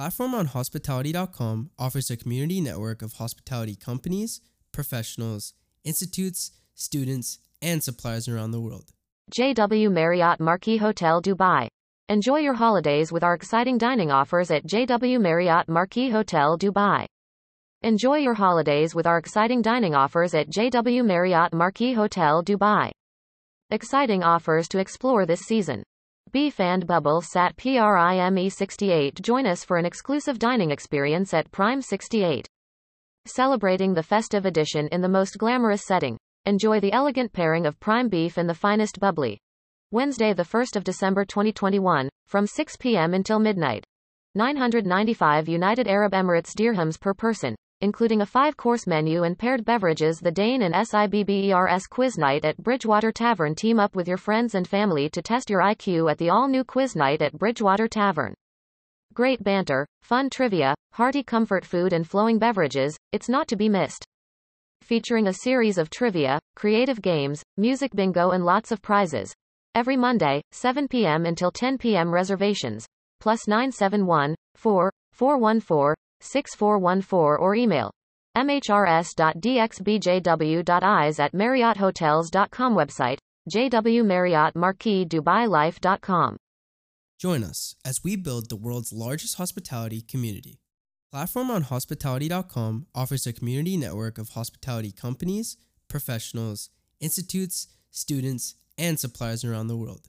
Platform on Hospitality.com offers a community network of hospitality companies, professionals, institutes, students, and suppliers around the world. JW Marriott Marquis Hotel Dubai. Enjoy your holidays with our exciting dining offers at JW Marriott Marquis Hotel Dubai. Enjoy your holidays with our exciting dining offers at JW Marriott Marquis Hotel Dubai. Exciting offers to explore this season. Beef and Bubbles at PRIME 68 join us for an exclusive dining experience at Prime 68. Celebrating the festive edition in the most glamorous setting. Enjoy the elegant pairing of prime beef and the finest bubbly. Wednesday, the 1st of December 2021, from 6 p.m. until midnight. 995 United Arab Emirates dirhams per person, including a five-course menu and paired beverages. The Dane and SIBBERS Quiz Night at Bridgewater Tavern. Team up with your friends and family to test your IQ at the all-new Quiz Night at Bridgewater Tavern. Great banter, fun trivia, hearty comfort food and flowing beverages, it's not to be missed featuring a series of trivia, creative games, music bingo and lots of prizes. Every Monday, 7 p.m. until 10 p.m. reservations. Plus 971 4 414 6414 or email mhrs.dxbjw.is at marriotthotels.com website JW Marriott Marquis Dubai Life.com. Join us as we build the world's largest hospitality community. Platform on Hospitality.com offers a community network of hospitality companies, professionals, institutes, students, and suppliers around the world.